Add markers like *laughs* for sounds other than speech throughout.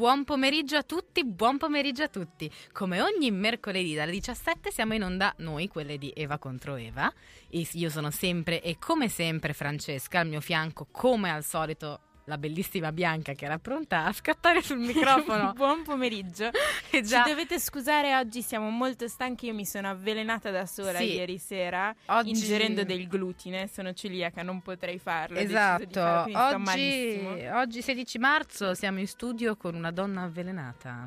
Buon pomeriggio a tutti, buon pomeriggio a tutti. Come ogni mercoledì dalle 17 siamo in onda noi, quelle di Eva contro Eva. Io sono sempre e come sempre Francesca al mio fianco, come al solito la bellissima Bianca che era pronta a scattare sul microfono. *laughs* Buon pomeriggio. *laughs* E già- Ci dovete scusare, oggi siamo molto stanchi. Io mi sono avvelenata da sola Sì. ieri sera Oggi- ingerendo del glutine. Sono celiaca, non potrei farlo. Esatto, farlo, oggi, oggi 16 marzo siamo in studio con una donna avvelenata.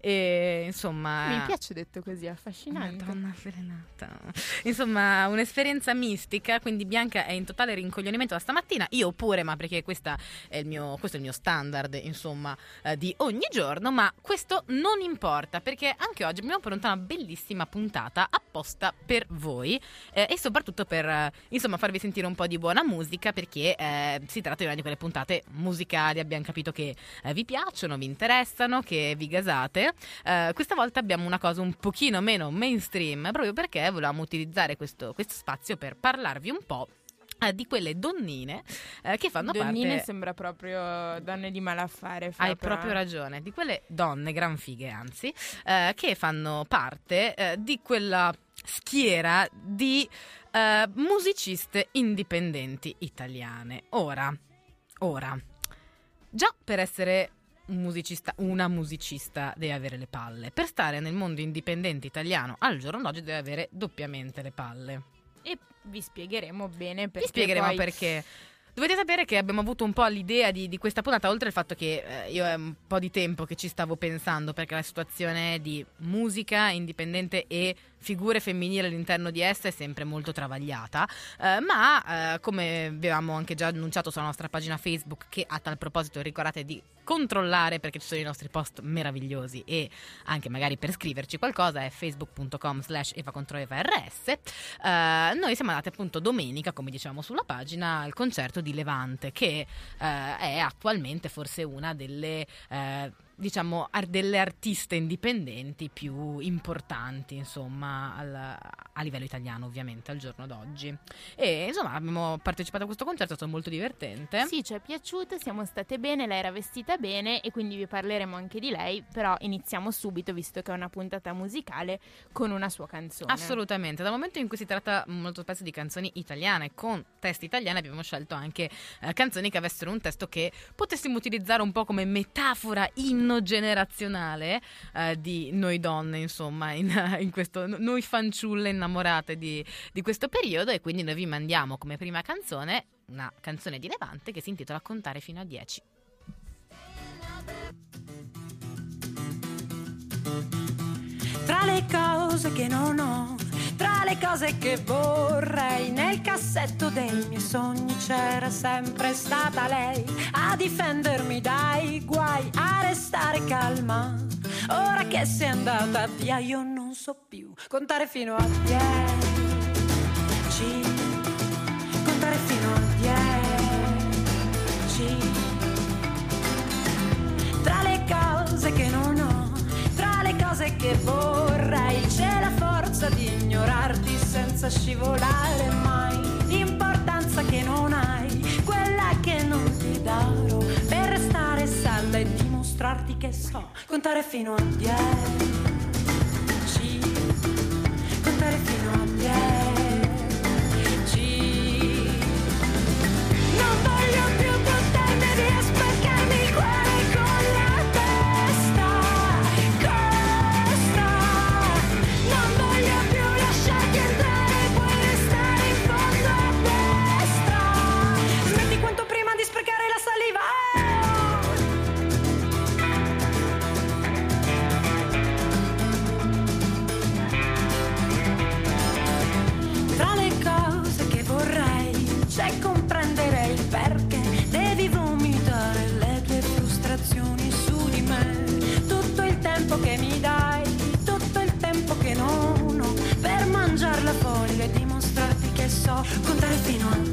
E insomma. Mi piace detto così, affascinante. Una donna avvelenata. Insomma, un'esperienza mistica. Quindi Bianca è in totale rincoglionimento da stamattina. Io pure, ma perché questa è il mio, questo è il mio standard, insomma, eh, di ogni giorno. Ma questo non importa perché anche oggi abbiamo pronta una bellissima puntata apposta per voi eh, e soprattutto per eh, insomma farvi sentire un po' di buona musica perché eh, si tratta di una di quelle puntate musicali. Abbiamo capito che vi piacciono, vi interessano, che vi gasate. Eh, questa volta abbiamo una cosa un pochino meno mainstream, proprio perché volevamo utilizzare questo, questo spazio per parlarvi un po' eh, di quelle donnine eh, che fanno Donnine parte... sembra proprio donne di malaffare. Hai proprio- proprio ragione, di quelle donne, gran fighe anzi, eh, che fanno parte eh, di quella schiera di eh, musiciste indipendenti italiane. Ora, ora, già per essere un musicista, una musicista deve avere le palle. Per stare nel mondo indipendente italiano al giorno d'oggi deve avere doppiamente le palle. E vi spiegheremo bene perché. Vi spiegheremo poi- perché. Dovete sapere che abbiamo avuto un po' l'idea di, di questa puntata, oltre al fatto che eh, io è un po' di tempo che ci stavo pensando, perché la situazione di musica indipendente e figure femminili all'interno di essa è sempre molto travagliata, eh, ma eh, come avevamo anche già annunciato sulla nostra pagina Facebook, che a tal proposito ricordate di controllare perché ci sono i nostri post meravigliosi e anche magari per scriverci qualcosa è facebook.com slash eva contro eva rs eh, noi siamo andati appunto domenica come dicevamo sulla pagina al concerto di Levante che eh, è attualmente forse una delle eh, diciamo delle artiste indipendenti più importanti insomma al- a livello italiano ovviamente al giorno d'oggi. E insomma abbiamo partecipato a questo concerto è stato molto divertente. Sì, ci è piaciuto, siamo state bene, lei era vestita bene e quindi vi parleremo anche di lei, però iniziamo subito, visto che è una puntata musicale, con una sua canzone. Assolutamente, dal momento in cui si tratta molto spesso di canzoni italiane con testi italiani abbiamo scelto anche eh, canzoni che avessero un testo che potessimo utilizzare un po' come metafora inno generazionale eh, di noi donne, insomma, in, *laughs* in questo, noi fanciulle innamorate di, di questo periodo e quindi noi vi mandiamo come prima canzone una canzone di Levante che si intitola Contare fino a 10. Tra le cose che non ho, tra le cose che vorrei, nel cassetto dei miei sogni c'era sempre stata lei a difendermi dai guai, a restare calma. Ora che sei andata via io non so più contare fino a dieci, contare fino a dieci. Tra le cose che non ho, tra le cose che vorrei, forza di ignorarti senza scivolare mai. L'importanza che non hai, quella che non ti darò, per restare salda e dimostrarti che so contare fino a dieci. Contare fino a dieci. So contare fino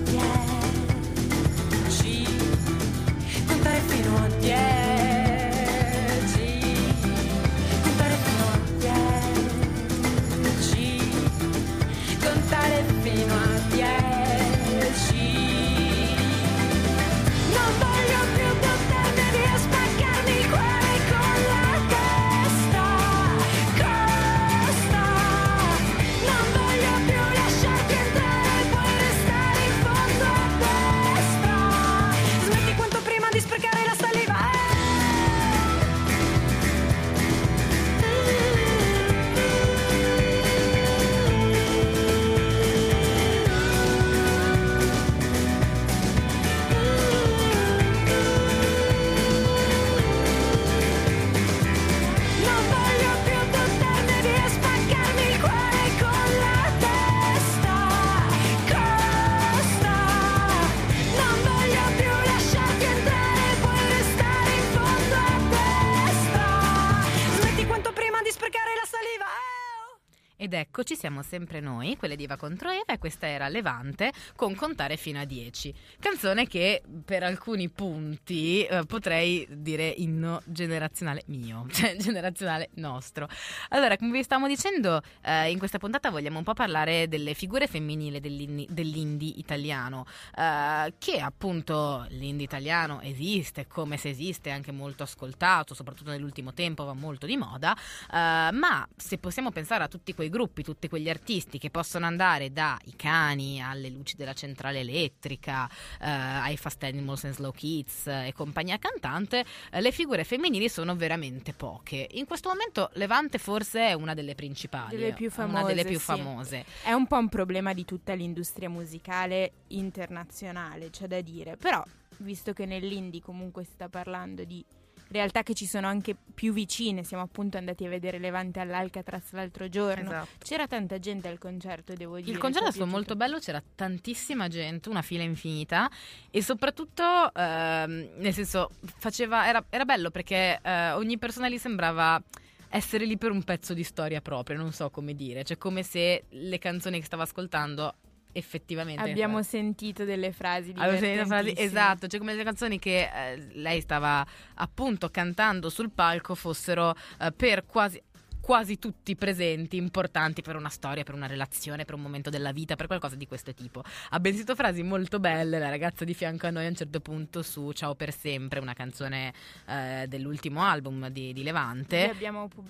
Eccoci, siamo sempre noi, quelle di Eva contro Eva, e questa era Levante con Contare fino a 10. Canzone che per alcuni punti eh, potrei dire inno generazionale mio, *laughs* cioè generazionale nostro. Allora, come vi stavamo dicendo, eh, in questa puntata vogliamo un po' parlare delle figure femminili dell'indie italiano, eh, che appunto l'indie italiano esiste, come se esiste, è anche molto ascoltato, soprattutto nell'ultimo tempo va molto di moda, eh, ma se possiamo pensare a tutti quei gruppi, tutti quegli artisti che possono andare dai cani alle luci della centrale elettrica, eh, ai Fast Animals and Slow Kids e compagnia cantante, eh, le figure femminili sono veramente poche. In questo momento Levante forse è una delle principali, Delle più una delle famose, più sì. famose. È un po' un problema di tutta l'industria musicale internazionale, c'è da dire. Però, visto che nell'indie comunque si sta parlando di realtà che ci sono anche più vicine, siamo appunto andati a vedere Levante all'Alcatraz l'altro giorno. Esatto. C'era tanta gente al concerto, devo dire. Il concerto è stato molto bello, c'era tantissima gente, una fila infinita e soprattutto, ehm, nel senso, faceva, era, era bello perché eh, ogni persona lì sembrava essere lì per un pezzo di storia propria, non so come dire, cioè come se le canzoni che stavo ascoltando effettivamente... Abbiamo sentito delle frasi Avevo sentito frasi- esatto, cioè come le canzoni che eh, lei stava appunto cantando sul palco fossero eh, per quasi quasi tutti presenti, importanti per una storia, per una relazione, per un momento della vita, per qualcosa di questo tipo. Ha ben sentito frasi molto belle, la ragazza di fianco a noi a un certo punto su Ciao per sempre, una canzone eh, dell'ultimo album di, di Levante. abbiamo pub-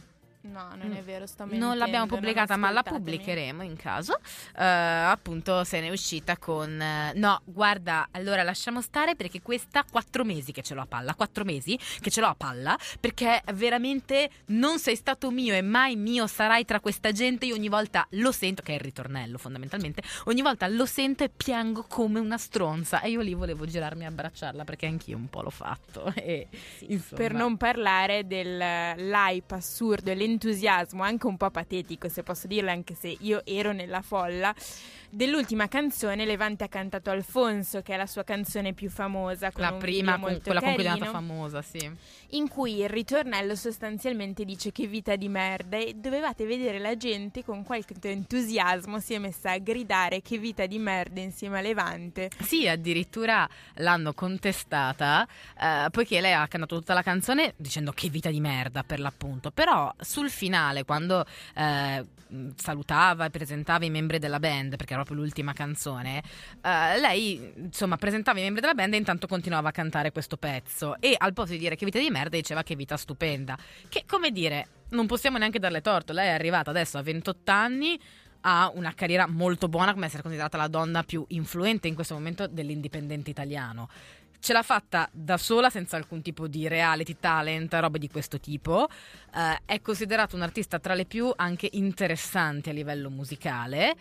No, non è vero, sto Non mentendo, l'abbiamo non pubblicata, ma la pubblicheremo in caso. Eh, appunto, se ne è uscita con. eh, no, guarda, allora lasciamo stare perché questa quattro mesi che ce l'ho a palla. Quattro mesi che ce l'ho a palla perché veramente non sei stato mio e mai mio sarai tra questa gente. Io ogni volta lo sento, che è il ritornello fondamentalmente. Ogni volta lo sento e piango come una stronza. E io lì volevo girarmi a abbracciarla perché anch'io un po' l'ho fatto. *laughs* E, insomma. Per non parlare dell'hype assurdo e l'entusiasmo, anche un po' patetico, se posso dirlo, anche se io ero nella folla, dell'ultima canzone Levante ha cantato Alfonso, che è la sua canzone più famosa, La prima, con- quella con cui carino, famosa, sì. in cui il ritornello sostanzialmente dice che vita di merda e dovevate vedere la gente con qualche entusiasmo si è messa a gridare che vita di merda insieme a Levante. Sì, addirittura l'hanno contestata, eh, poiché lei ha cantato tutta la canzone dicendo che vita di merda per l'appunto, però sul finale quando eh, salutava e presentava i membri della band, perché era proprio l'ultima canzone, eh, lei insomma presentava i membri della band e intanto continuava a cantare questo pezzo. E al posto di dire che vita di merda diceva che vita stupenda, che come dire non possiamo neanche darle torto, lei è arrivata adesso a 28 anni ha una carriera molto buona come essere considerata la donna più influente in questo momento dell'indipendente italiano. Ce l'ha fatta da sola senza alcun tipo di reality talent, robe di questo tipo. Eh, è considerata un'artista tra le più anche interessanti a livello musicale.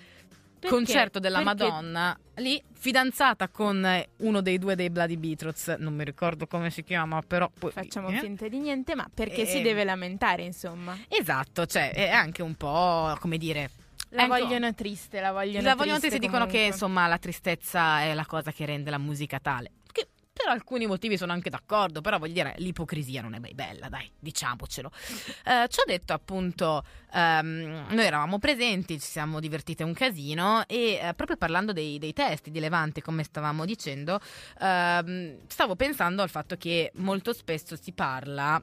Perché? Concerto della Perché- Madonna, lì fidanzata con uno dei due dei Bloody Beatles, non mi ricordo come si chiama, però poi Facciamo eh? finta di niente, ma perché Eh. si deve lamentare, insomma? Esatto, cioè è anche un po' come dire La Ecco. vogliono triste, la vogliono La vogliono triste triste, dicono che comunque. insomma la tristezza è la cosa che rende la musica tale. Per alcuni motivi sono anche d'accordo, però voglio dire, l'ipocrisia non è mai bella, dai, diciamocelo. Eh, ci ho detto appunto, ehm, noi eravamo presenti, ci siamo divertite un casino e eh, proprio parlando dei, dei, testi di Levante, come stavamo dicendo, ehm, stavo pensando al fatto che molto spesso si parla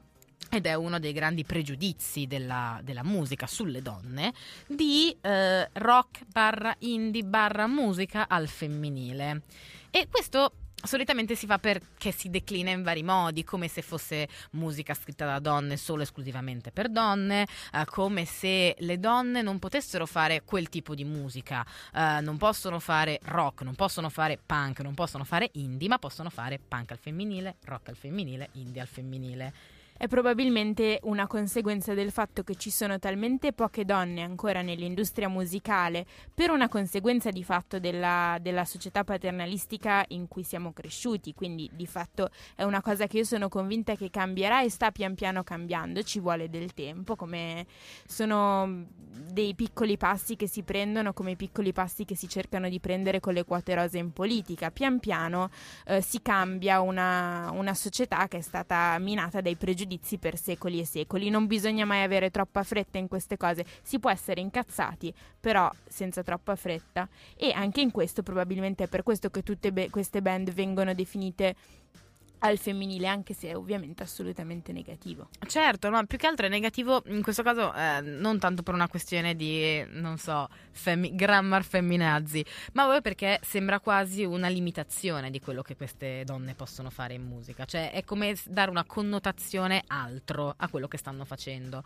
ed è uno dei grandi pregiudizi della, della musica sulle donne, di eh, rock barra indie barra musica al femminile. E questo solitamente si fa perché si declina in vari modi, come se fosse musica scritta da donne solo esclusivamente per donne, eh, come se le donne non potessero fare quel tipo di musica, eh, non possono fare rock, non possono fare punk, non possono fare indie, ma possono fare punk al femminile, rock al femminile, indie al femminile è probabilmente una conseguenza del fatto che ci sono talmente poche donne ancora nell'industria musicale per una conseguenza di fatto della, della, società paternalistica in cui siamo cresciuti, quindi di fatto è una cosa che io sono convinta che cambierà e sta pian piano cambiando, ci vuole del tempo, come sono dei piccoli passi che si prendono, come i piccoli passi che si cercano di prendere con le quote rose in politica, pian piano eh, si cambia una, una società che è stata minata dai pregiudizi pregiudizi per secoli e secoli. Non bisogna mai avere troppa fretta in queste cose. Si può essere incazzati, però senza troppa fretta. E anche in questo probabilmente è per questo che tutte be- queste band vengono definite al femminile, anche se è ovviamente assolutamente negativo. Certo, no, più che altro è negativo in questo caso eh, non tanto per una questione di, non so, femmi- grammar femminazzi, ma proprio perché sembra quasi una limitazione di quello che queste donne possono fare in musica, cioè è come dare una connotazione altro a quello che stanno facendo,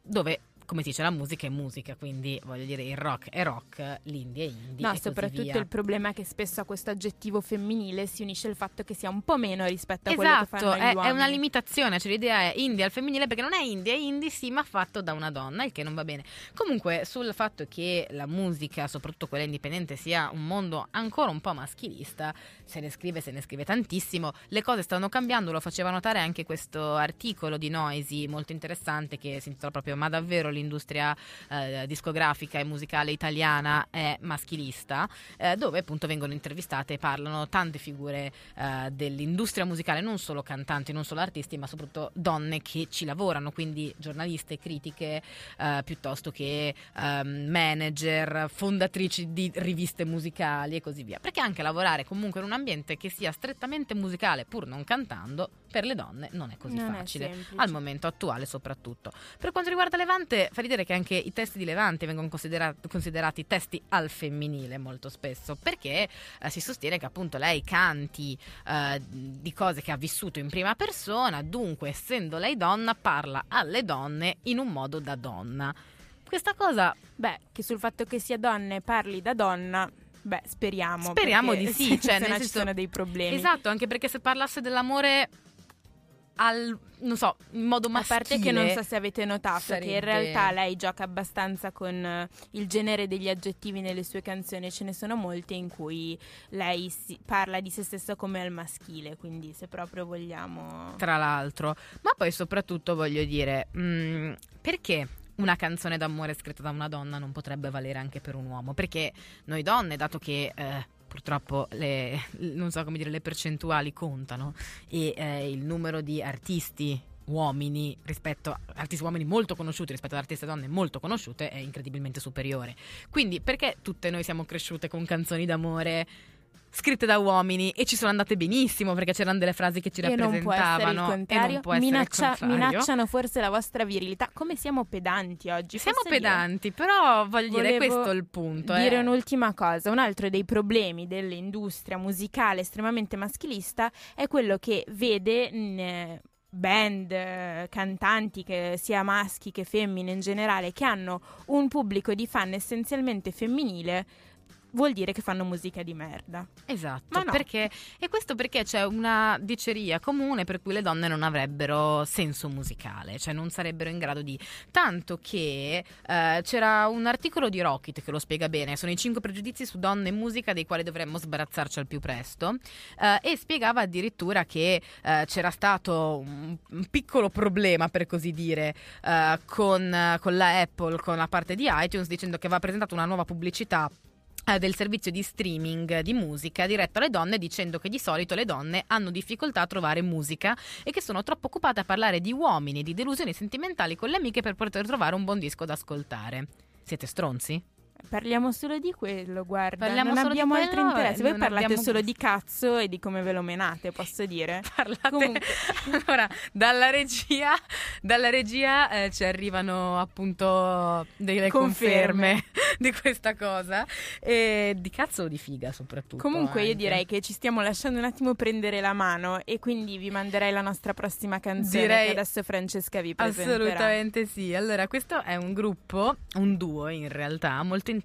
dove come si dice, la musica è musica, quindi voglio dire il rock è rock, l'indie è indie. No, soprattutto il problema è che spesso a questo aggettivo femminile si unisce il fatto che sia un po' meno rispetto a esatto, quello che fanno gli uomini. è una limitazione, cioè l'idea è indie al femminile perché non è indie, è indie sì, ma fatto da una donna, il che non va bene. Comunque sul fatto che la musica, soprattutto quella indipendente, sia un mondo ancora un po' maschilista, se ne scrive, se ne scrive tantissimo, le cose stanno cambiando, lo faceva notare anche questo articolo di Noisy molto interessante che si intitola proprio Ma davvero l'industria eh, discografica e musicale italiana è maschilista, eh, dove appunto vengono intervistate e parlano tante figure eh, dell'industria musicale, non solo cantanti, non solo artisti, ma soprattutto donne che ci lavorano, quindi giornaliste, critiche, eh, piuttosto che ehm, manager, fondatrici di riviste musicali e così via. Perché anche lavorare comunque in un ambiente che sia strettamente musicale, pur non cantando, per le donne non è così Non è facile, semplice. al momento attuale soprattutto. Per quanto riguarda Levante, fa ridere che anche i testi di Levante vengono considera- considerati testi al femminile molto spesso, perché eh, si sostiene che appunto lei canti eh, di cose che ha vissuto in prima persona, dunque essendo lei donna parla alle donne in un modo da donna. Questa cosa Beh, che sul fatto che sia donna e parli da donna, beh, speriamo. Speriamo di sì, *laughs* cioè, nel ci senso- sono dei problemi. Esatto, anche perché se parlasse dell'amore al non so, in modo A maschile parte che non so se avete notato che in sarebbe- realtà lei gioca abbastanza con eh, il genere degli aggettivi nelle sue canzoni, ce ne sono molte in cui lei si- parla di se stessa come al maschile, quindi se proprio vogliamo... tra l'altro. Ma poi soprattutto voglio dire, mm, perché una canzone d'amore scritta da una donna non potrebbe valere anche per un uomo? Perché noi donne, dato che eh, purtroppo le, so dire, le percentuali contano e eh, il numero di artisti uomini rispetto a artisti uomini molto conosciuti rispetto ad artiste donne molto conosciute è incredibilmente superiore. Quindi perché tutte noi siamo cresciute con canzoni d'amore scritte da uomini e ci sono andate benissimo perché c'erano delle frasi che ci E non può essere il rappresentavano e contrario. essere Minaccia- il contrario. minacciano forse la vostra virilità. Come siamo pedanti oggi? Siamo dire? pedanti, però voglio dire, Volevo questo è il punto. dire eh. un'ultima cosa, un altro dei problemi dell'industria musicale estremamente maschilista è quello che vede in, eh, band, eh, cantanti, che sia maschi che femmine in generale, che hanno un pubblico di fan essenzialmente femminile, vuol dire che fanno musica di merda. Esatto, Ma no. perché, e questo perché c'è una diceria comune per cui le donne non avrebbero senso musicale, cioè non sarebbero in grado di... Tanto che eh, c'era un articolo di Rocket che lo spiega bene, sono i cinque pregiudizi su donne e musica dei quali dovremmo sbarazzarci al più presto, eh, e spiegava addirittura che eh, c'era stato un, piccolo problema, per così dire, eh, con, con la Apple, con la parte di iTunes, dicendo che aveva presentato una nuova pubblicità del servizio di streaming di musica diretto alle donne dicendo che di solito le donne hanno difficoltà a trovare musica e che sono troppo occupate a parlare di uomini, di delusioni sentimentali con le amiche per poter trovare un buon disco da ascoltare. Siete stronzi? Parliamo solo di quello, guarda. Parliamo non abbiamo quello altri interessi. Voi parlate abbiamo solo di cazzo e di come ve lo menate, posso dire? *laughs* Parlate Comunque. *laughs* allora dalla regia, dalla regia eh, ci arrivano appunto delle conferme. Conferme. *laughs* di questa cosa e di cazzo o di figa soprattutto. Comunque io anche. direi che ci stiamo lasciando un attimo prendere la mano e quindi vi manderei la nostra prossima canzone Direi che adesso Francesca vi presenterà. Assolutamente sì. Allora, questo è un gruppo, un duo in realtà, molto interessante,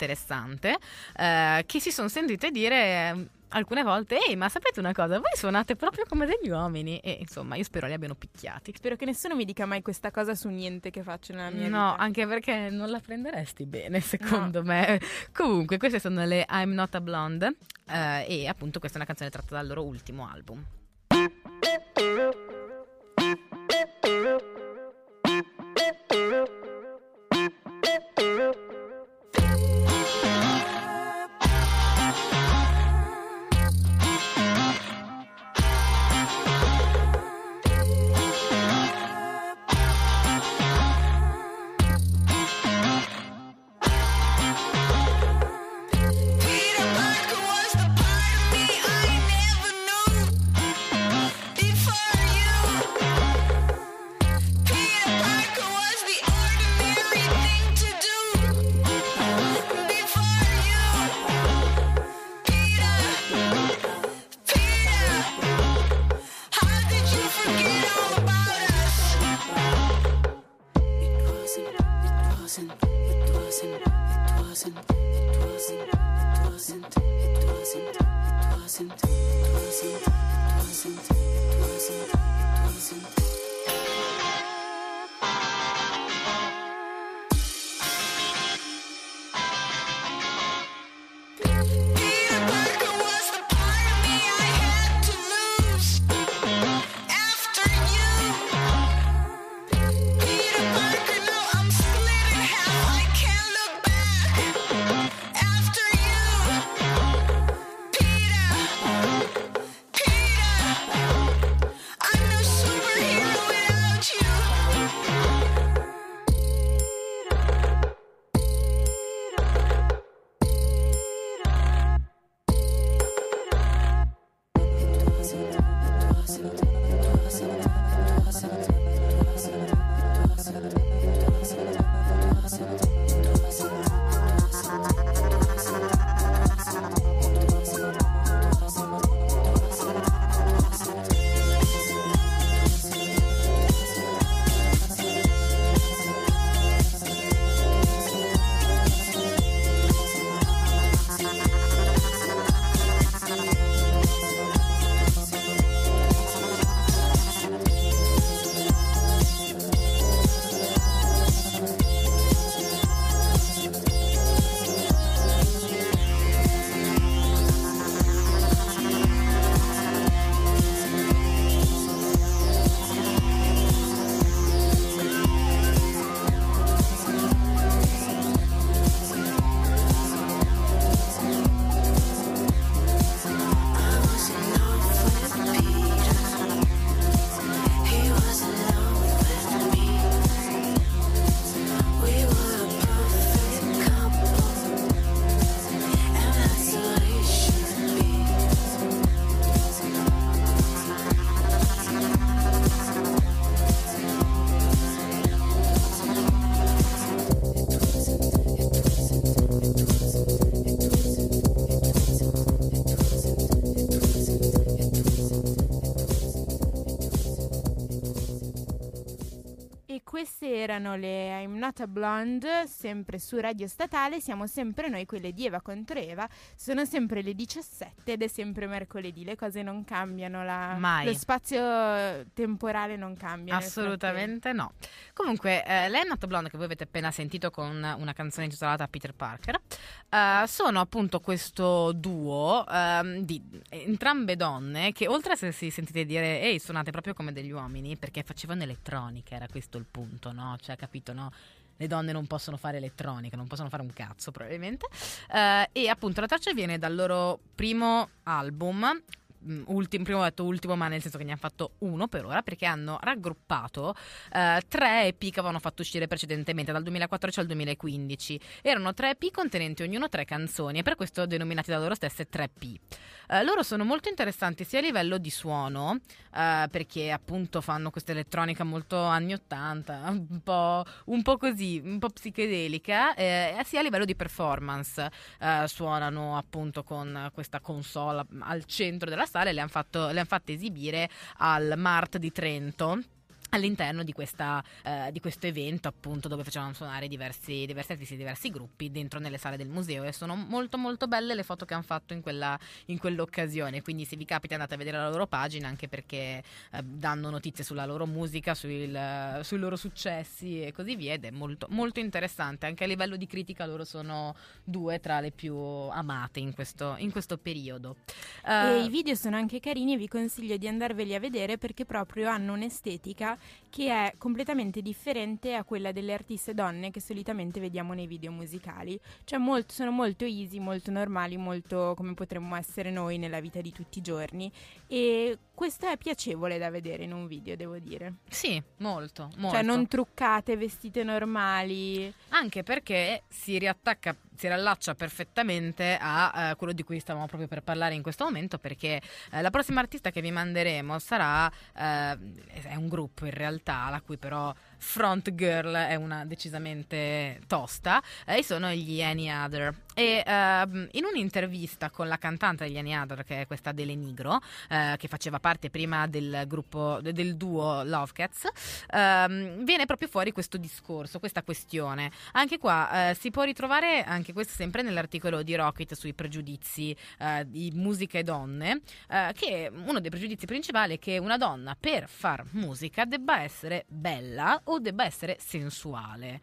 eh, che si sono sentite dire eh, alcune volte, ehi, ma sapete una cosa, voi suonate proprio come degli uomini e insomma io spero li abbiano picchiati. Spero che nessuno mi dica mai questa cosa su niente che faccio nella mia No, vita. anche perché non la prenderesti bene, secondo me. Comunque, queste sono le I'm Not a Blonde eh, e appunto questa è una canzone tratta dal loro ultimo album. wasn't, wasn't, wasn't, wasn't, wasn't. pudieran oler Not a Blonde, sempre su Radio Statale, siamo sempre noi, quelle di Eva contro Eva, sono sempre le 17 ed è sempre mercoledì, le cose non cambiano, la- Mai. lo spazio temporale non cambia. Assolutamente no. Comunque, eh, lei è Not Blonde che voi avete appena sentito con una canzone intitolata Peter Parker. eh, sono appunto questo duo ehm, di entrambe donne che oltre a se si sentite dire ehi suonate proprio come degli uomini perché facevano elettronica, era questo il punto, no? Cioè capito no? Le donne non possono fare elettronica, non possono fare un cazzo probabilmente. Eh, e appunto la traccia viene dal loro primo album. Mm, Ultimo, prima ho detto ultimo, ma nel senso che ne hanno fatto uno per ora perché hanno raggruppato eh, tre EP che avevano fatto uscire precedentemente dal 2014 al 2015. Erano tre EP contenenti ognuno tre canzoni e per questo denominati da loro stesse 3P. Eh, loro sono molto interessanti sia a livello di suono, eh, perché appunto fanno questa elettronica molto anni 80, *laughs* un po', un po' così, un po' psichedelica, eh, sia a livello di performance. Eh, suonano appunto con questa console al centro della sala e le hanno fatte esibire al Mart di Trento all'interno di, questa, eh, di questo evento appunto dove facevano suonare diversi, diversi artisti, diversi gruppi dentro nelle sale del museo. E sono molto molto belle le foto che hanno fatto in, quella, in quell'occasione. Quindi se vi capita andate a vedere la loro pagina anche perché eh, danno notizie sulla loro musica sui, sui loro successi e così via ed è molto, molto interessante. Anche a livello di critica loro sono due tra le più amate in questo, in questo periodo. E Eh, i video sono anche carini, vi consiglio di andarveli a vedere perché proprio hanno un'estetica che è completamente differente a quella delle artiste donne che solitamente vediamo nei video musicali. Cioè molto- sono molto easy, molto normali, molto come potremmo essere noi nella vita di tutti i giorni. E questo è piacevole da vedere in un video, devo dire. sì molto, molto. Cioè non truccate, vestite normali. Anche perché si riattacca, si riallaccia perfettamente a eh, quello di cui stavamo proprio per parlare in questo momento, perché eh, la prossima artista che vi manderemo sarà, eh, è un gruppo in realtà, la cui però front girl è una decisamente tosta, eh, e sono gli Any Other. E ehm, in un'intervista con la cantante degli Any Other, che è questa Dele Nigro, eh, che faceva parte prima del gruppo, de- del duo Love Cats, ehm, viene proprio fuori questo discorso, questa questione. Anche qua eh, si può ritrovare, anche questo sempre nell'articolo di Rocket sui pregiudizi di musica e donne, che uno dei pregiudizi principali è che una donna per far musica debba essere bella o debba essere sensuale.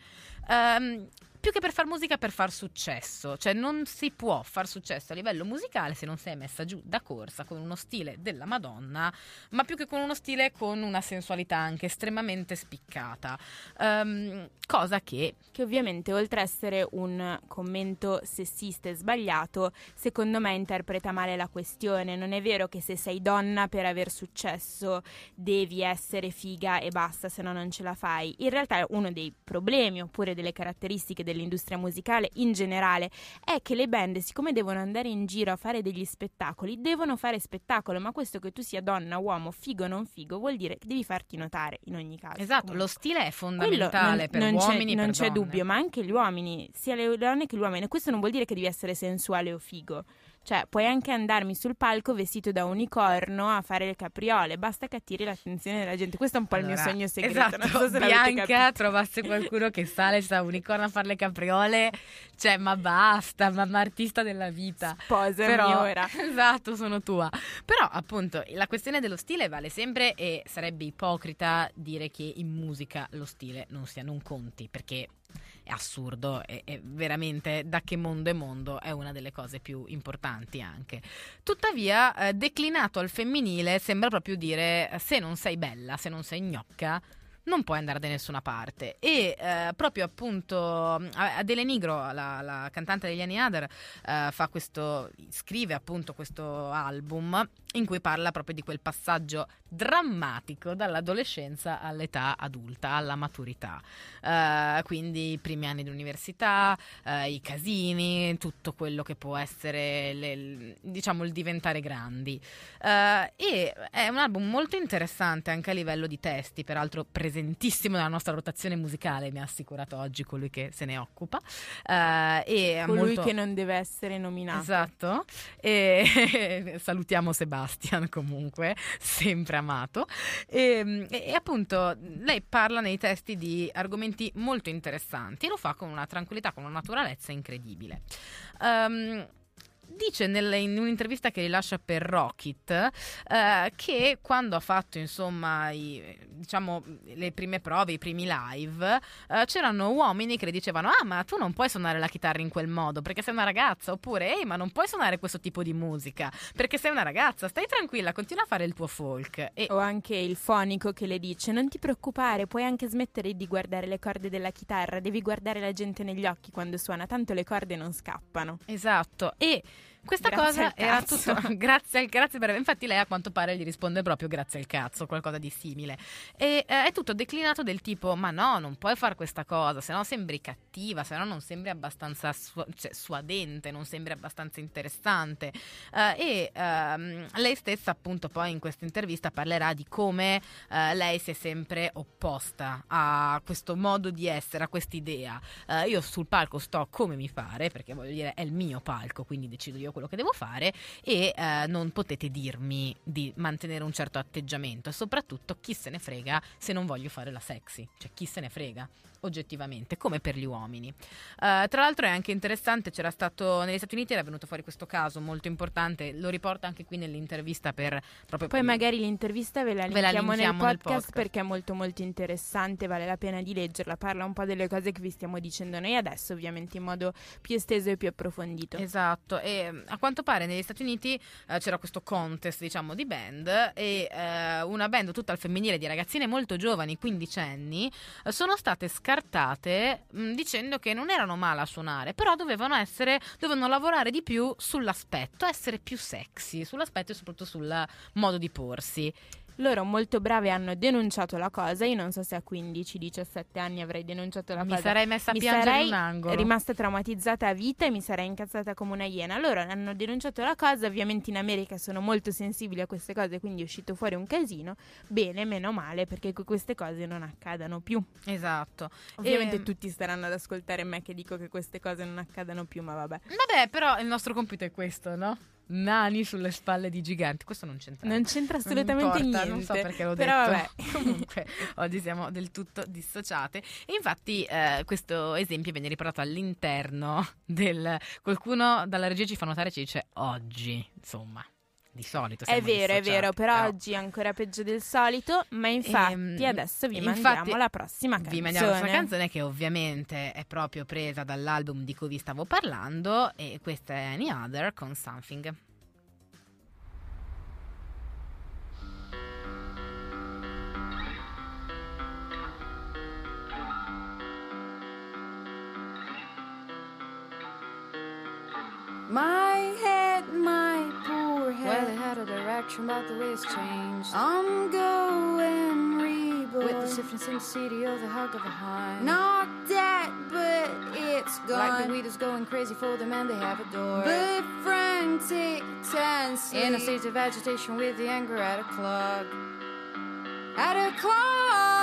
Ehm, più che per far musica, per far successo. Cioè, non si può far successo a livello musicale se non sei messa giù da corsa con uno stile della Madonna, ma più che con uno stile con una sensualità anche estremamente spiccata. Ehm, cosa che Che ovviamente oltre a essere un commento sessista e sbagliato, secondo me interpreta male la questione. Non è vero che se sei donna per aver successo devi essere figa e basta, se no non ce la fai. In realtà uno dei problemi oppure delle caratteristiche dell'industria musicale in generale è che le band, siccome devono andare in giro a fare degli spettacoli, devono fare spettacolo, ma questo che tu sia donna, uomo, figo o non figo, vuol dire che devi farti notare in ogni caso. esatto, Comunque. lo stile è Quello fondamentale non, per non uomini c'è, e non per c'è donne. dubbio, ma anche gli uomini, sia le donne che gli uomini. Questo non vuol dire che devi essere sensuale o figo. Cioè, puoi anche andarmi sul palco vestito da unicorno a fare le capriole, basta che attiri l'attenzione della gente. Questo è un po' il mio Allora, sogno segreto. Esatto, non so se Bianca trovasse qualcuno che sale sta unicorno a fare le capriole, cioè ma basta, ma, ma artista della vita. Sposami Però, ora. *laughs* esatto, sono tua. Però, appunto, la questione dello stile vale sempre e sarebbe ipocrita dire che in musica lo stile non sia, non conti, perché è assurdo e, e veramente da che mondo è mondo è una delle cose più importanti anche. Tuttavia, eh, declinato al femminile sembra proprio dire eh, se non sei bella, se non sei gnocca, non puoi andare da nessuna parte. E eh, proprio appunto Adele Nigro, la, la cantante degli anni Other, eh, fa questo, scrive appunto questo album in cui parla proprio di quel passaggio drammatico dall'adolescenza all'età adulta, alla maturità. Eh, quindi i primi anni di università, eh, i casini, tutto quello che può essere le- diciamo il diventare grandi. Eh, e è un album molto interessante anche a livello di testi, peraltro presentissimo nella nostra rotazione musicale, mi ha assicurato oggi colui che se ne occupa. E Colui molto- che non deve essere nominato. Esatto, e *laughs* salutiamo Sebastian comunque, sempre amato. E, e appunto lei parla nei testi di argomenti molto interessanti e lo fa con una tranquillità, con una naturalezza incredibile. Ehm, dice nel- in un'intervista che rilascia per Rocket eh, che quando ha fatto insomma i- diciamo le prime prove, i primi live, eh, c'erano uomini che le dicevano ah ma tu non puoi suonare la chitarra in quel modo perché sei una ragazza oppure ehi ma non puoi suonare questo tipo di musica perché sei una ragazza, stai tranquilla, continua a fare il tuo folk. E O anche il fonico che le dice: Non ti preoccupare, puoi anche smettere di guardare le corde della chitarra, devi guardare la gente negli occhi quando suona, tanto le corde non scappano. Esatto, e questa Grazie cosa era tutto *laughs* grazie al grazie per infatti lei a quanto pare gli risponde proprio grazie al cazzo, qualcosa di simile. E eh, è tutto declinato del tipo "Ma no, non puoi fare questa cosa, se no sembri cattiva, se no non sembri abbastanza su- cioè, suadente, non sembri abbastanza interessante". Eh, e ehm, lei stessa appunto poi in questa intervista parlerà di come eh, lei si è sempre opposta a questo modo di essere, a quest'idea. Eh, io sul palco sto come mi pare, perché voglio dire è il mio palco, quindi decido io quello che devo fare e eh, non potete dirmi di mantenere un certo atteggiamento e soprattutto chi se ne frega se non voglio fare la sexy, cioè chi se ne frega oggettivamente, come per gli uomini. Eh, tra l'altro è anche interessante, c'era stato negli Stati Uniti era venuto fuori questo caso molto importante, lo riporta anche qui nell'intervista per proprio Poi magari l'intervista ve la Ve la linkiamo nel linkiamo nel podcast, podcast. perché è molto molto interessante, vale la pena di leggerla, parla un po' delle cose che vi stiamo dicendo noi adesso, ovviamente in modo più esteso e più approfondito. Esatto, e a quanto pare negli Stati Uniti eh, c'era questo contest, diciamo, di band e eh, una band tutta al femminile di ragazzine molto giovani, quindicenni, eh, sono state scartate mh, dicendo che non erano male a suonare, però dovevano essere, dovevano lavorare di più sull'aspetto, essere più sexy, sull'aspetto e soprattutto sul modo di porsi. Loro molto brave hanno denunciato la cosa, io non so se a 15-17 anni avrei denunciato la Mi cosa. sarei messa a mi piangere sarei in un angolo. rimasta traumatizzata a vita e mi sarei incazzata come una iena. Loro hanno denunciato la cosa, ovviamente in America sono molto sensibili a queste cose, quindi è uscito fuori un casino. Bene, meno male, perché que- queste cose non accadano più. Esatto. Ovviamente E- tutti staranno ad ascoltare me che dico che queste cose non accadano più, ma vabbè. Vabbè, però il nostro compito è questo, no? Nani sulle spalle di giganti. Questo non c'entra. Non c'entra Non assolutamente importa, niente. Non so perché l'ho però detto. vabbè. *laughs* Comunque, oggi siamo del tutto dissociate. E infatti, eh, questo esempio viene riportato all'interno del. Qualcuno dalla regia ci fa notare, ci dice oggi. Insomma, di solito. È vero, è vero, però oggi è ancora peggio del solito, ma infatti Ehm, adesso vi infatti, mandiamo la prossima canzone. Vi mandiamo questa canzone che ovviamente è proprio presa dall'album di cui vi stavo parlando e questa è Any Other con Something. My head, my it had a direction, but the changed. I'm going reborn. With the stiffness in the city of the hug of a hind. Not dead, but it's gone. Like the weed is going crazy for them and they have adored. But frantic, tense. In a state of agitation with the anger at a clog. At a clog.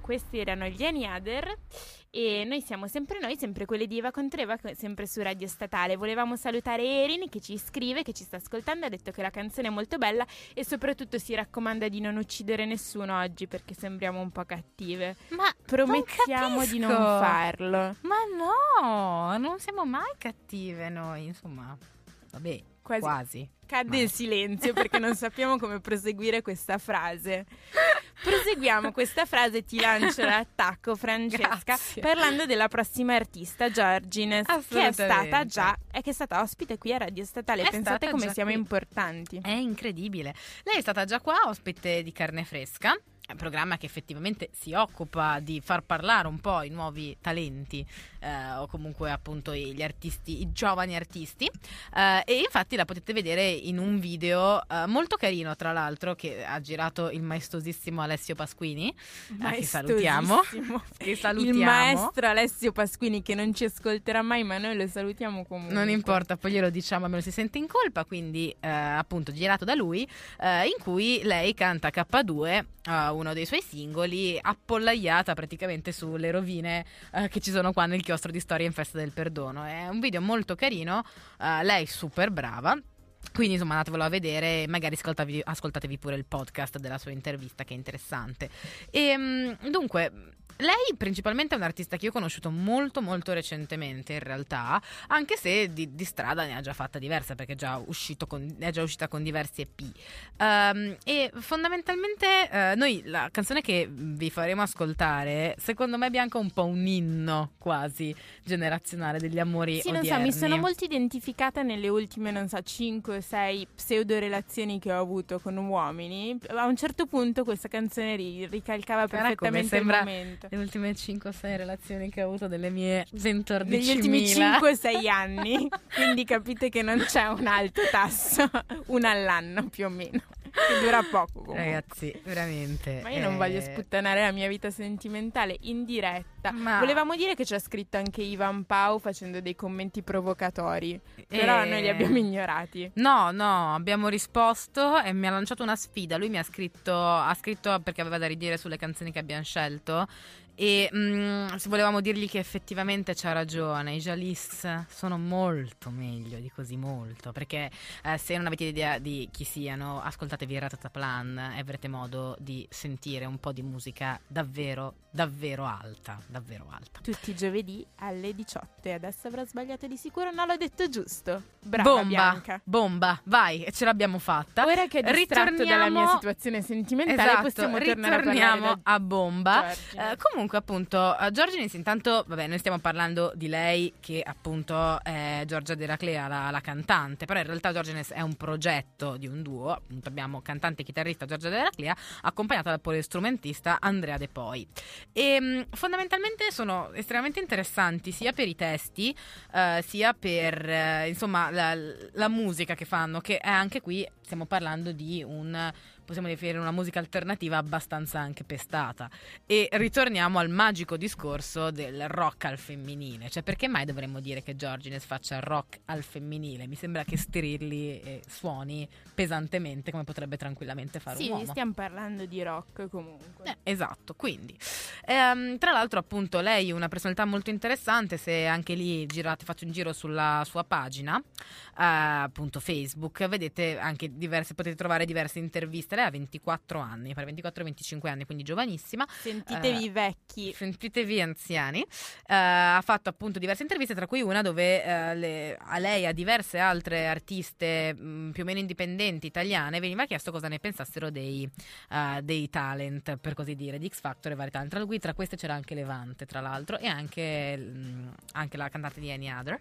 Questi erano gli Aniader e noi siamo sempre noi, sempre quelle di Eva Contreva, co- sempre su Radio Statale. Volevamo salutare Erin che ci scrive, che ci sta ascoltando, ha detto che la canzone è molto bella e soprattutto si raccomanda di non uccidere nessuno oggi perché sembriamo un po' cattive. Ma Promettiamo di non farlo. Ma no, non siamo mai cattive noi, insomma. Vabbè, Quasi. quasi. Cadde il silenzio perché non *laughs* sappiamo come proseguire questa frase. Proseguiamo questa frase, ti lancio l'attacco, Francesca, Grazie. parlando della prossima artista, Giorgines, che è stata già, è che è stata ospite qui a Radio Statale. È Pensate come siamo qui. importanti. È incredibile. Lei è stata già qua, ospite di Carne Fresca. È un programma che effettivamente si occupa di far parlare un po' i nuovi talenti eh, o comunque appunto gli artisti, i giovani artisti. Eh, e infatti la potete vedere in un video eh, molto carino tra l'altro che ha girato il maestosissimo Alessio Pasquini. Eh, che salutiamo. *laughs* Che salutiamo. Il maestro Alessio Pasquini che non ci ascolterà mai, ma noi lo salutiamo comunque. Non importa, poi glielo diciamo, almeno si sente in colpa, quindi eh, appunto girato da lui, eh, in cui lei canta K2, eh, uno dei suoi singoli, appollaiata praticamente sulle rovine eh, che ci sono qua nel chiostro di Storia in Festa del Perdono. È un video molto carino, eh, lei super brava. Quindi insomma andatevelo a vedere, magari ascoltavi- ascoltatevi pure il podcast della sua intervista che è interessante. E, mm, dunque, lei principalmente è un artista che io ho conosciuto molto molto recentemente in realtà, anche se di, di strada ne ha già fatta diversa perché è già, uscito con- è già uscita con diversi EP. Ehm, e fondamentalmente eh, noi la canzone che vi faremo ascoltare, secondo me Bianca è un po' un inno quasi generazionale degli amori Sì, non so, odierni. mi sono molto identificata nelle ultime, non so, 5 o 6 pseudo relazioni che ho avuto con uomini. A un certo punto questa canzone ri- ricalcava Però perfettamente sembra il momento. Le ultime 5-6 relazioni che ho avuto delle mie 14.000 Negli ultimi 5-6 *laughs* anni, quindi capite che non c'è un alto tasso, una all'anno più o meno, che dura poco comunque. Ragazzi, veramente. Ma io non eh, voglio sputtanare la mia vita sentimentale in diretta. Ma- Volevamo dire che ci ha scritto anche Ivan Pau facendo dei commenti provocatori, però eh, noi li abbiamo ignorati. No, no, abbiamo risposto e mi ha lanciato una sfida. Lui mi ha scritto, ha scritto perché aveva da ridire sulle canzoni che abbiamo scelto. E mm, se volevamo dirgli che effettivamente c'ha ragione, i Jalis sono molto meglio di così molto. Perché eh, se non avete idea di chi siano, ascoltatevi Ratataplan e avrete modo di sentire un po' di musica davvero, davvero alta. Davvero alta. Tutti i giovedì alle 18 e adesso avrò sbagliato di sicuro, no l'ho detto giusto. Brava bomba, Bianca. bomba, vai, e ce l'abbiamo fatta. Ora che è distratto dalla mia situazione sentimentale Esatto, possiamo tornare a a bomba. Eh, comunque, appunto, uh, Giorgines, intanto, vabbè, noi stiamo parlando di lei, che appunto è Giorgia Deraclea, la, la cantante. Però in realtà Giorgines è un progetto di un duo. Appunto, abbiamo cantante e chitarrista Giorgia Deraclea, accompagnata dal polistrumentista Andrea De Poi. E mh, fondamentalmente sono estremamente interessanti sia per i testi, eh, sia per eh, insomma la, la musica che fanno, che è anche qui stiamo parlando di un possiamo definire una musica alternativa abbastanza anche pestata. E ritorniamo al magico discorso del rock al femminile. Cioè, perché mai dovremmo dire che Giorgines faccia rock al femminile? Mi sembra che strilli e suoni pesantemente come potrebbe tranquillamente fare Sì, un uomo. stiamo parlando di rock comunque. Eh, esatto, quindi ehm, tra l'altro appunto lei è una personalità molto interessante, se anche lì girate, fate un giro sulla sua pagina, eh, appunto Facebook, vedete anche diverse, potete trovare diverse interviste, lei ha 24 anni, per 24-25 anni, quindi giovanissima, Sentitevi Eh, vecchi. sentitevi anziani, eh, ha fatto appunto diverse interviste, tra cui una dove eh, le- a lei e a diverse altre artiste mh, più o meno indipendenti italiane veniva chiesto cosa ne pensassero dei, dei talent, per così dire, di X Factor e vari talent. Tra cui tra queste c'era anche Levante, tra l'altro, e anche, mh, anche la cantante di Any Other.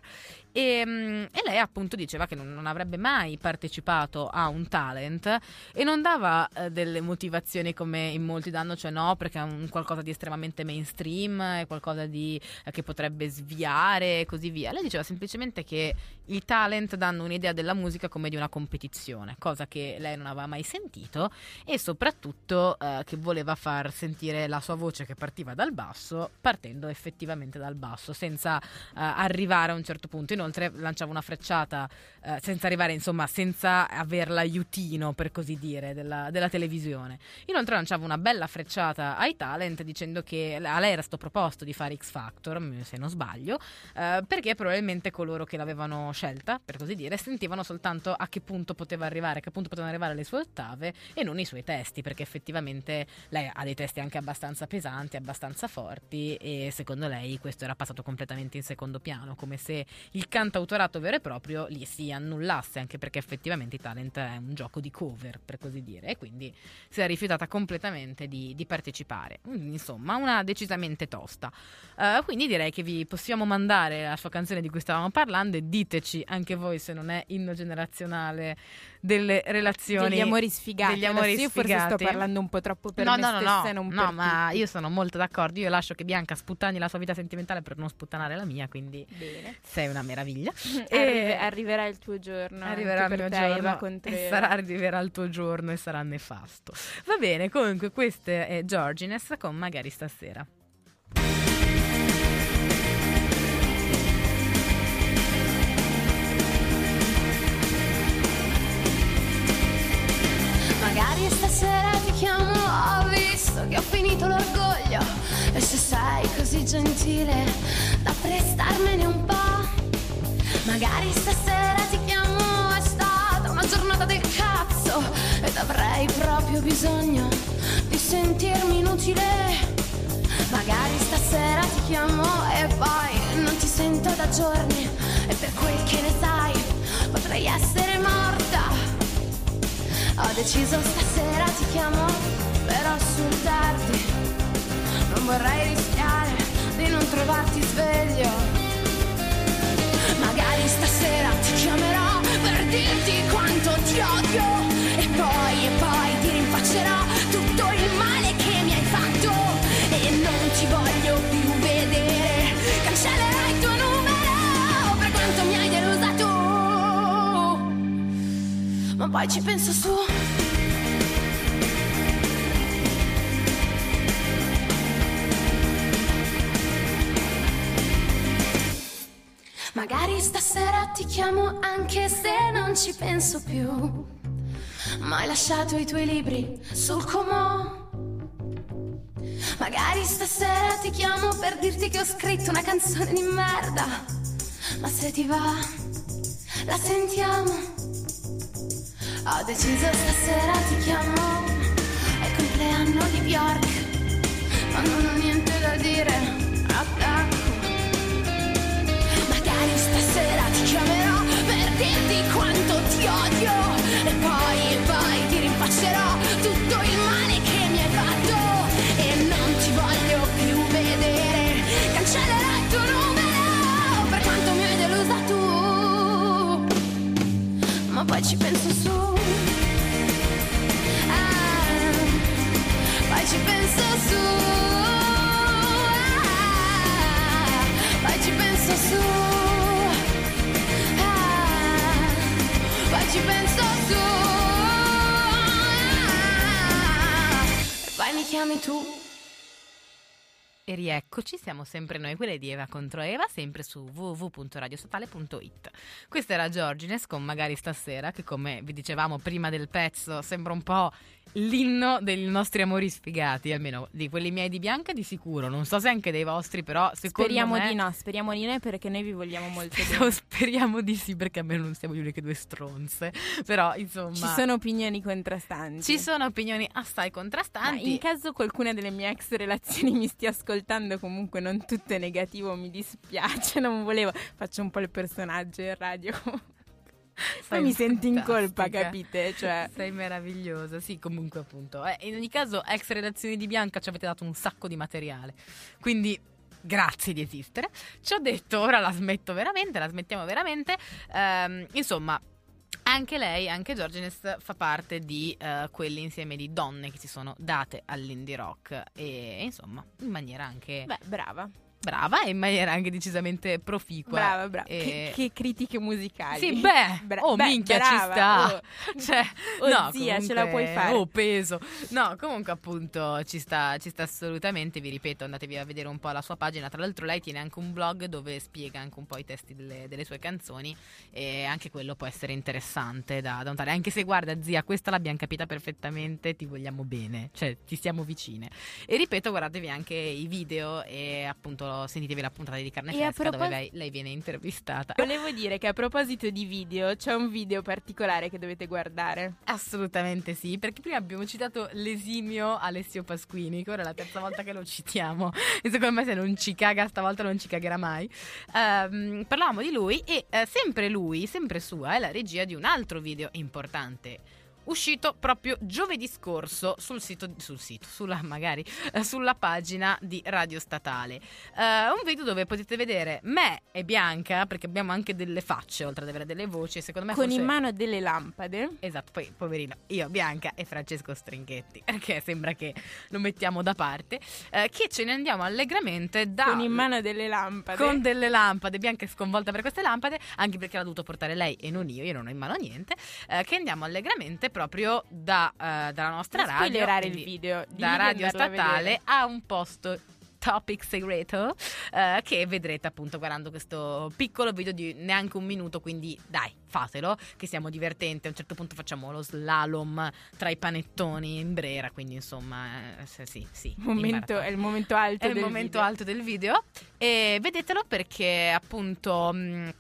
E, mh, e lei appunto diceva che non, non avrebbe mai partecipato a un talent e non dava eh, delle motivazioni come in molti danno, cioè no, perché è un qualcosa di estremamente mainstream, è qualcosa di, eh, che potrebbe sviare e così via. Lei diceva semplicemente che i talent danno un'idea della musica come di una competizione, cosa che lei non aveva mai sentito e soprattutto eh, che voleva far sentire la sua voce che partiva dal basso, partendo effettivamente dal basso, senza eh, arrivare a un certo punto. Inoltre lanciava una frecciata eh, senza arrivare, insomma, senza aver l'aiutino, per così dire, della, della, della televisione. Inoltre lanciava una bella frecciata ai talent dicendo che a lei era stato proposto di fare X Factor, m- se non sbaglio, eh, perché probabilmente coloro che l'avevano scelta, per così dire, sentivano soltanto a che punto poteva arrivare, a che punto potevano arrivare le sue ottave e non i suoi testi, perché effettivamente lei ha dei testi anche abbastanza pesanti, abbastanza forti e secondo lei questo era passato completamente in secondo piano, come se il cantautorato vero e proprio lì si annullasse, anche perché effettivamente i talent è un gioco di cover, per così dire, e quindi si è rifiutata completamente di, di partecipare. Mm, Insomma, una decisamente tosta. Eh, quindi direi che vi possiamo mandare la sua canzone di cui stavamo parlando e diteci anche voi se non è inno generazionale delle relazioni Degli amori sfigati. degli amori Adesso io forse sto sfigati. parlando un po' troppo per no, me no, no, stessa no, e no, ma io sono molto d'accordo. Io lascio che Bianca sputtani la sua vita sentimentale per non sputtanare la mia, quindi Bene. sei una meraviglia. *laughs* Arrive- arriverà il tuo giorno. Arriverà il mio te, giorno e sarà, arriverà il tuo giorno e sarà nefasto. Va bene, comunque questa è Georgines con Magari stasera. Magari stasera ti chiamo, ho visto che ho finito l'orgoglio. E se sei così gentile da prestarmene un po'. Magari stasera ti chiamo, giornata del cazzo. Ed avrei proprio bisogno di sentirmi inutile. Magari stasera ti chiamo e poi non ti sento da giorni. E per quel che ne sai, potrei essere morta. Ho deciso stasera ti chiamo per assultarti Non vorrei rischiare di non trovarti sveglio Magari stasera ti chiamerò dirti quanto ti odio. E poi, e poi ti rinfaccerò tutto il male che mi hai fatto. E non ti voglio più vedere. Cancellerai il tuo numero per quanto mi hai delusa ma poi ci penso su. Magari stasera ti chiamo anche se non ci penso più. Ma hai lasciato i tuoi libri sul comò. Magari stasera ti chiamo per dirti che ho scritto una canzone di merda. Ma se ti va, la sentiamo. Ho deciso stasera ti chiamo È il compleanno di Bjork Ma non ho niente da dire Stasera ti chiamerò Per dirti quanto ti odio E poi, e poi ti rinfaccerò Tutto il male che mi hai fatto E non ti voglio più vedere Cancellerai il tuo numero Per quanto mi hai delusa tu ma poi ci penso su. Ah, poi ci penso su. Chiami tu. E rieccoci, siamo sempre noi, quelle di Eva contro Eva, sempre su www.radiostatale.it. Questa era Georgines con Magari stasera, che come vi dicevamo prima del pezzo sembra un po' l'inno dei nostri amori sfigati, almeno di quelli miei di Bianca di sicuro, non so se anche dei vostri, però secondo Speriamo me... di no, speriamo di no perché noi vi vogliamo molto *laughs* bene. speriamo di sì, perché almeno non siamo gli uniche due stronze. Però, insomma, Ci sono opinioni contrastanti. ci sono opinioni assai Ma contrastanti. in caso qualcuna delle mie ex relazioni mi stia ascoltando, comunque non tutto è negativo, mi dispiace, non volevo. Faccio un po' il personaggio in radio. Poi mi senti in colpa, capite? Cioè, Sei meravigliosa, sì, comunque appunto. Eh, in ogni caso, ex relazioni di Bianca ci avete dato un sacco di materiale. Quindi grazie di esistere. Ci ho detto, ora la smetto veramente, la smettiamo veramente. Ehm, insomma, anche lei, anche Georgines, fa parte di eh, quell'insieme di donne che si sono date all'indie rock e insomma, in maniera anche beh, brava. Brava e in maniera anche decisamente proficua. Brava, brava. E- Che, che critiche musicali. Sì, beh, Bra- oh beh, minchia, ci brava, sta. oh. *laughs* Cioè, Oh, no, zia, ce la puoi comunque- fare. Oh, peso. No, comunque appunto ci sta, ci sta assolutamente, vi ripeto, andatevi a vedere un po' la sua pagina. Tra l'altro lei tiene anche un blog dove spiega anche un po' i testi delle, delle sue canzoni e anche quello può essere interessante da, da notare. Anche se guarda, zia, questa l'abbiamo capita perfettamente, ti vogliamo bene, cioè ti stiamo vicine. E ripeto, guardatevi anche i video e appunto sentitevi la puntata di Carne E Fresca dove propos- lei, lei viene intervistata. Volevo dire che a proposito di video, c'è un video particolare che dovete guardare. Assolutamente sì, perché prima abbiamo citato l'esimio Alessio Pasquini, che ora è la terza volta che lo citiamo e secondo me se non ci caga stavolta non ci cagherà mai. Ehm, parlavamo di lui e eh, sempre lui, sempre sua, è la regia di un altro video importante. Uscito proprio giovedì scorso sul sito, sul sito, sulla magari, eh, sulla pagina di Radio Statale. Eh, un video dove potete vedere me e Bianca, perché abbiamo anche delle facce oltre ad avere delle voci. Secondo me Con forse- in mano delle lampade. Esatto, poi poverino, io, Bianca e Francesco Stringhetti, *laughs* perché sembra che lo mettiamo da parte, eh, che ce ne andiamo allegramente da... Con in mano delle lampade. con delle lampade, Bianca è sconvolta per queste lampade, anche perché l'ha dovuto portare lei e non io, io non ho in mano niente, eh, che andiamo allegramente proprio da, eh, dalla nostra Non radio, il video. digli da di Radio a Statale vedere. a un posto topic segreto eh, che vedrete appunto guardando questo piccolo video di neanche un minuto quindi dai fatelo che siamo divertenti a un certo punto facciamo lo slalom tra i panettoni in Brera quindi insomma eh, sì sì Momento- è il momento alto È il del momento video. alto del video e vedetelo perché appunto mh,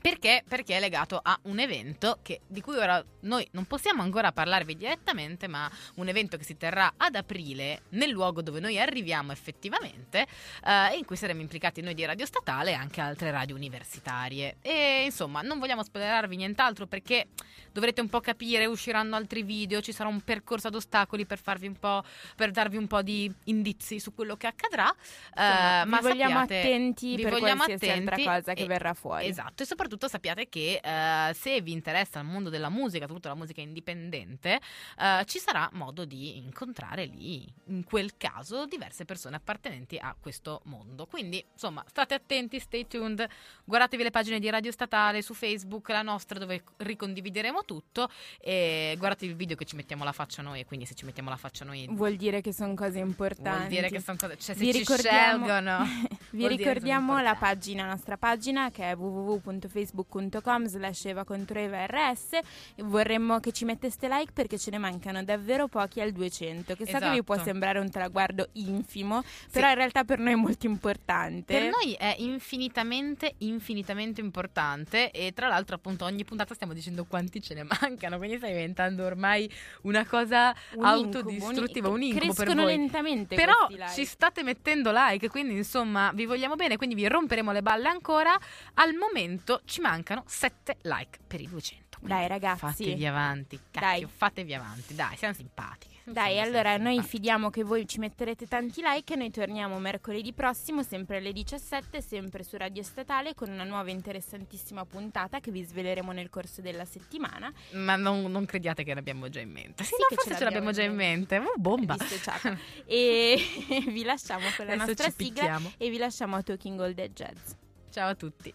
perché? Perché è legato a un evento che- di cui ora noi non possiamo ancora parlarvi direttamente, ma un evento che si terrà ad aprile nel luogo dove noi arriviamo effettivamente, eh, in cui saremo implicati noi di Radio Statale e anche altre radio universitarie. E insomma, non vogliamo spoilerarvi nient'altro perché dovrete un po' capire, usciranno altri video, ci sarà un percorso ad ostacoli per farvi un po' per darvi un po' di indizi su quello che accadrà. Insomma, eh, ma vi vogliamo sappiate- attenti vi per vogliamo qualsiasi altra attenti cosa che e- verrà fuori. Esatto, e soprattutto sappiate che eh, se vi interessa il mondo della musica, soprattutto la musica indipendente, eh, ci sarà modo di incontrare lì, in quel caso, diverse persone appartenenti a questo mondo. Quindi, insomma, state attenti, stay tuned, guardatevi le pagine di Radio Statale su Facebook, la nostra dove ricondivideremo tutto e guardatevi il video che ci mettiamo la faccia noi e quindi se ci mettiamo la faccia noi Vuol dire che sono cose importanti. vuol dire che sono cose, cioè se Vi ci ricordiamo- scelgono. *laughs* Vi ricordiamo la pagina, la nostra pagina che è www.facebook.com slash Eva contro Eva RS vorremmo che ci metteste like perché ce ne mancano davvero pochi al 200 che so che vi può Esatto. sembrare un traguardo infimo però in realtà per noi è molto importante Per noi è infinitamente, infinitamente importante e tra l'altro appunto ogni puntata stiamo dicendo quanti ce ne mancano, quindi sta diventando ormai una cosa Un autodistruttiva, un incubo per crescono voi. lentamente Però like. ci state mettendo like, quindi insomma vi vogliamo bene, quindi vi romperemo le balle ancora. Al momento ci mancano 7 like per i 200. Dai, ragazzi. Fatevi avanti, Dai. cacchio, fatevi avanti, dai, siamo simpatiche. Dai, allora noi fidiamo che voi ci metterete tanti like e noi torniamo mercoledì prossimo, sempre alle 17, sempre su Radio Statale, con una nuova interessantissima puntata che vi sveleremo nel corso della settimana. Ma non, non crediate che l'abbiamo già in mente. Sì, Sì no, forse ce ce l'abbiamo già in mente. Uh, bomba. *laughs* E *laughs* vi lasciamo con la Adesso nostra sigla e vi lasciamo a Talking All Dead Jazz. Ciao a tutti.